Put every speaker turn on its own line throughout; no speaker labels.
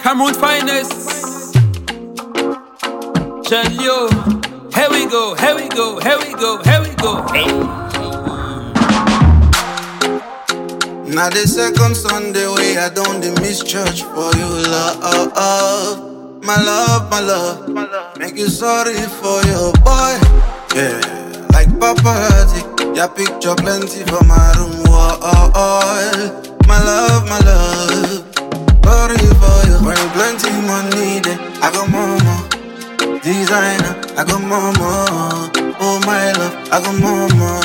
Cameroon finest. Jeune Lio. Here we go, here we go, here we go, here we go. Hey.
Now the second Sunday way I don't miss church for you love. My love, my love, make you sorry for your boy. Yeah, like paparazzi, your picture plenty for my room wall. My love, my love, sorry for you. When plenty money there, I got mama. Designer, I got mama. Oh my love, I got mama.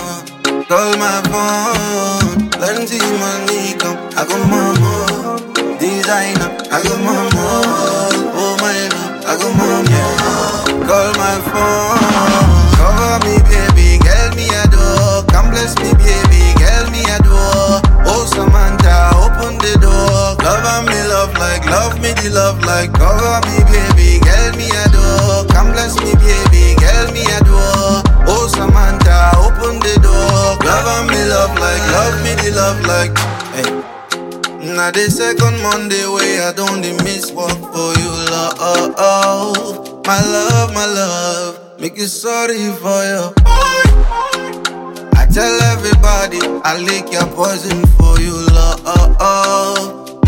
Call my phone, plenty money come. I got mama. Designer, I got mama. Baby, girl me adore. Oh Samantha, open the door. Cover me, love like, love me, the love like. Cover me, baby, girl me adore. Come bless me, baby, girl me adore. Oh Samantha, open the door. Cover me, love like, love me, the love like. Hey. Now the second Monday way I don't miss work for you, love. My love, my love, make you sorry for your. I I lick your poison for you, love.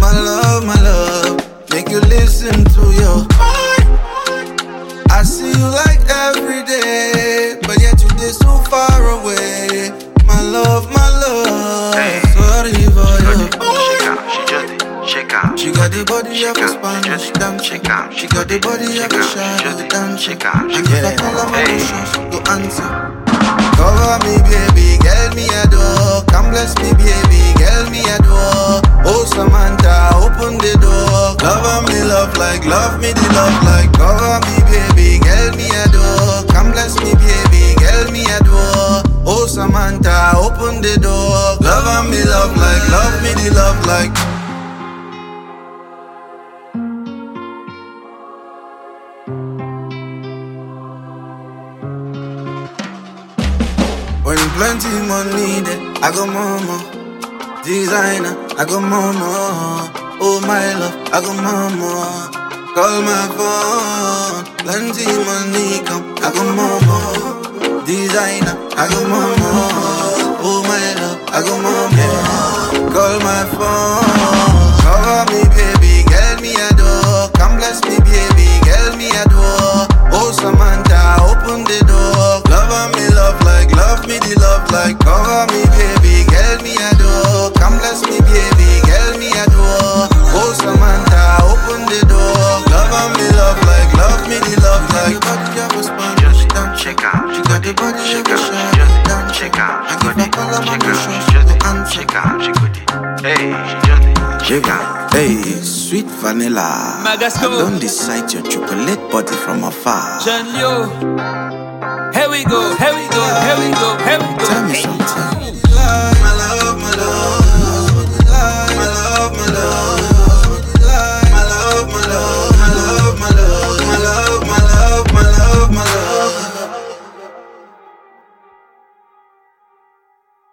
My love, my love, make you listen to your. heart. I see you like every day, but yet you dey so far away. My love, my love, sorry for you.
Shake out, she just. Shake out.
She got the body of a Spanish dancer.
shake out,
She got the body of a
shake out, she
shadow
just
dancer.
shake out, she
And if I call her my
Hey.
emotions to answer. Cover me, bless me, baby, girl me adore. Oh Samantha, open the door. Cover me, love like, love me, the love like. Cover me, baby, girl me adore. Come bless me, baby, girl me adore. Oh Samantha, open the door. Cover me, love like, love me, the love like. When plenty money there, I got mama. Designer, I got mama. Oh my love, I got mama. Call my phone, plenty money come. I got mama. Designer, I got mama. Oh my love, I got mama. Her my
Shake out,
emotions
she just
to
did.
answer.
Shake out, she got. Hey, just did.
Hey, sweet vanilla.
Magasco.
I don't decide your chocolate body from afar.
Here we go, here we go, here we go, here we go.
Tell me something.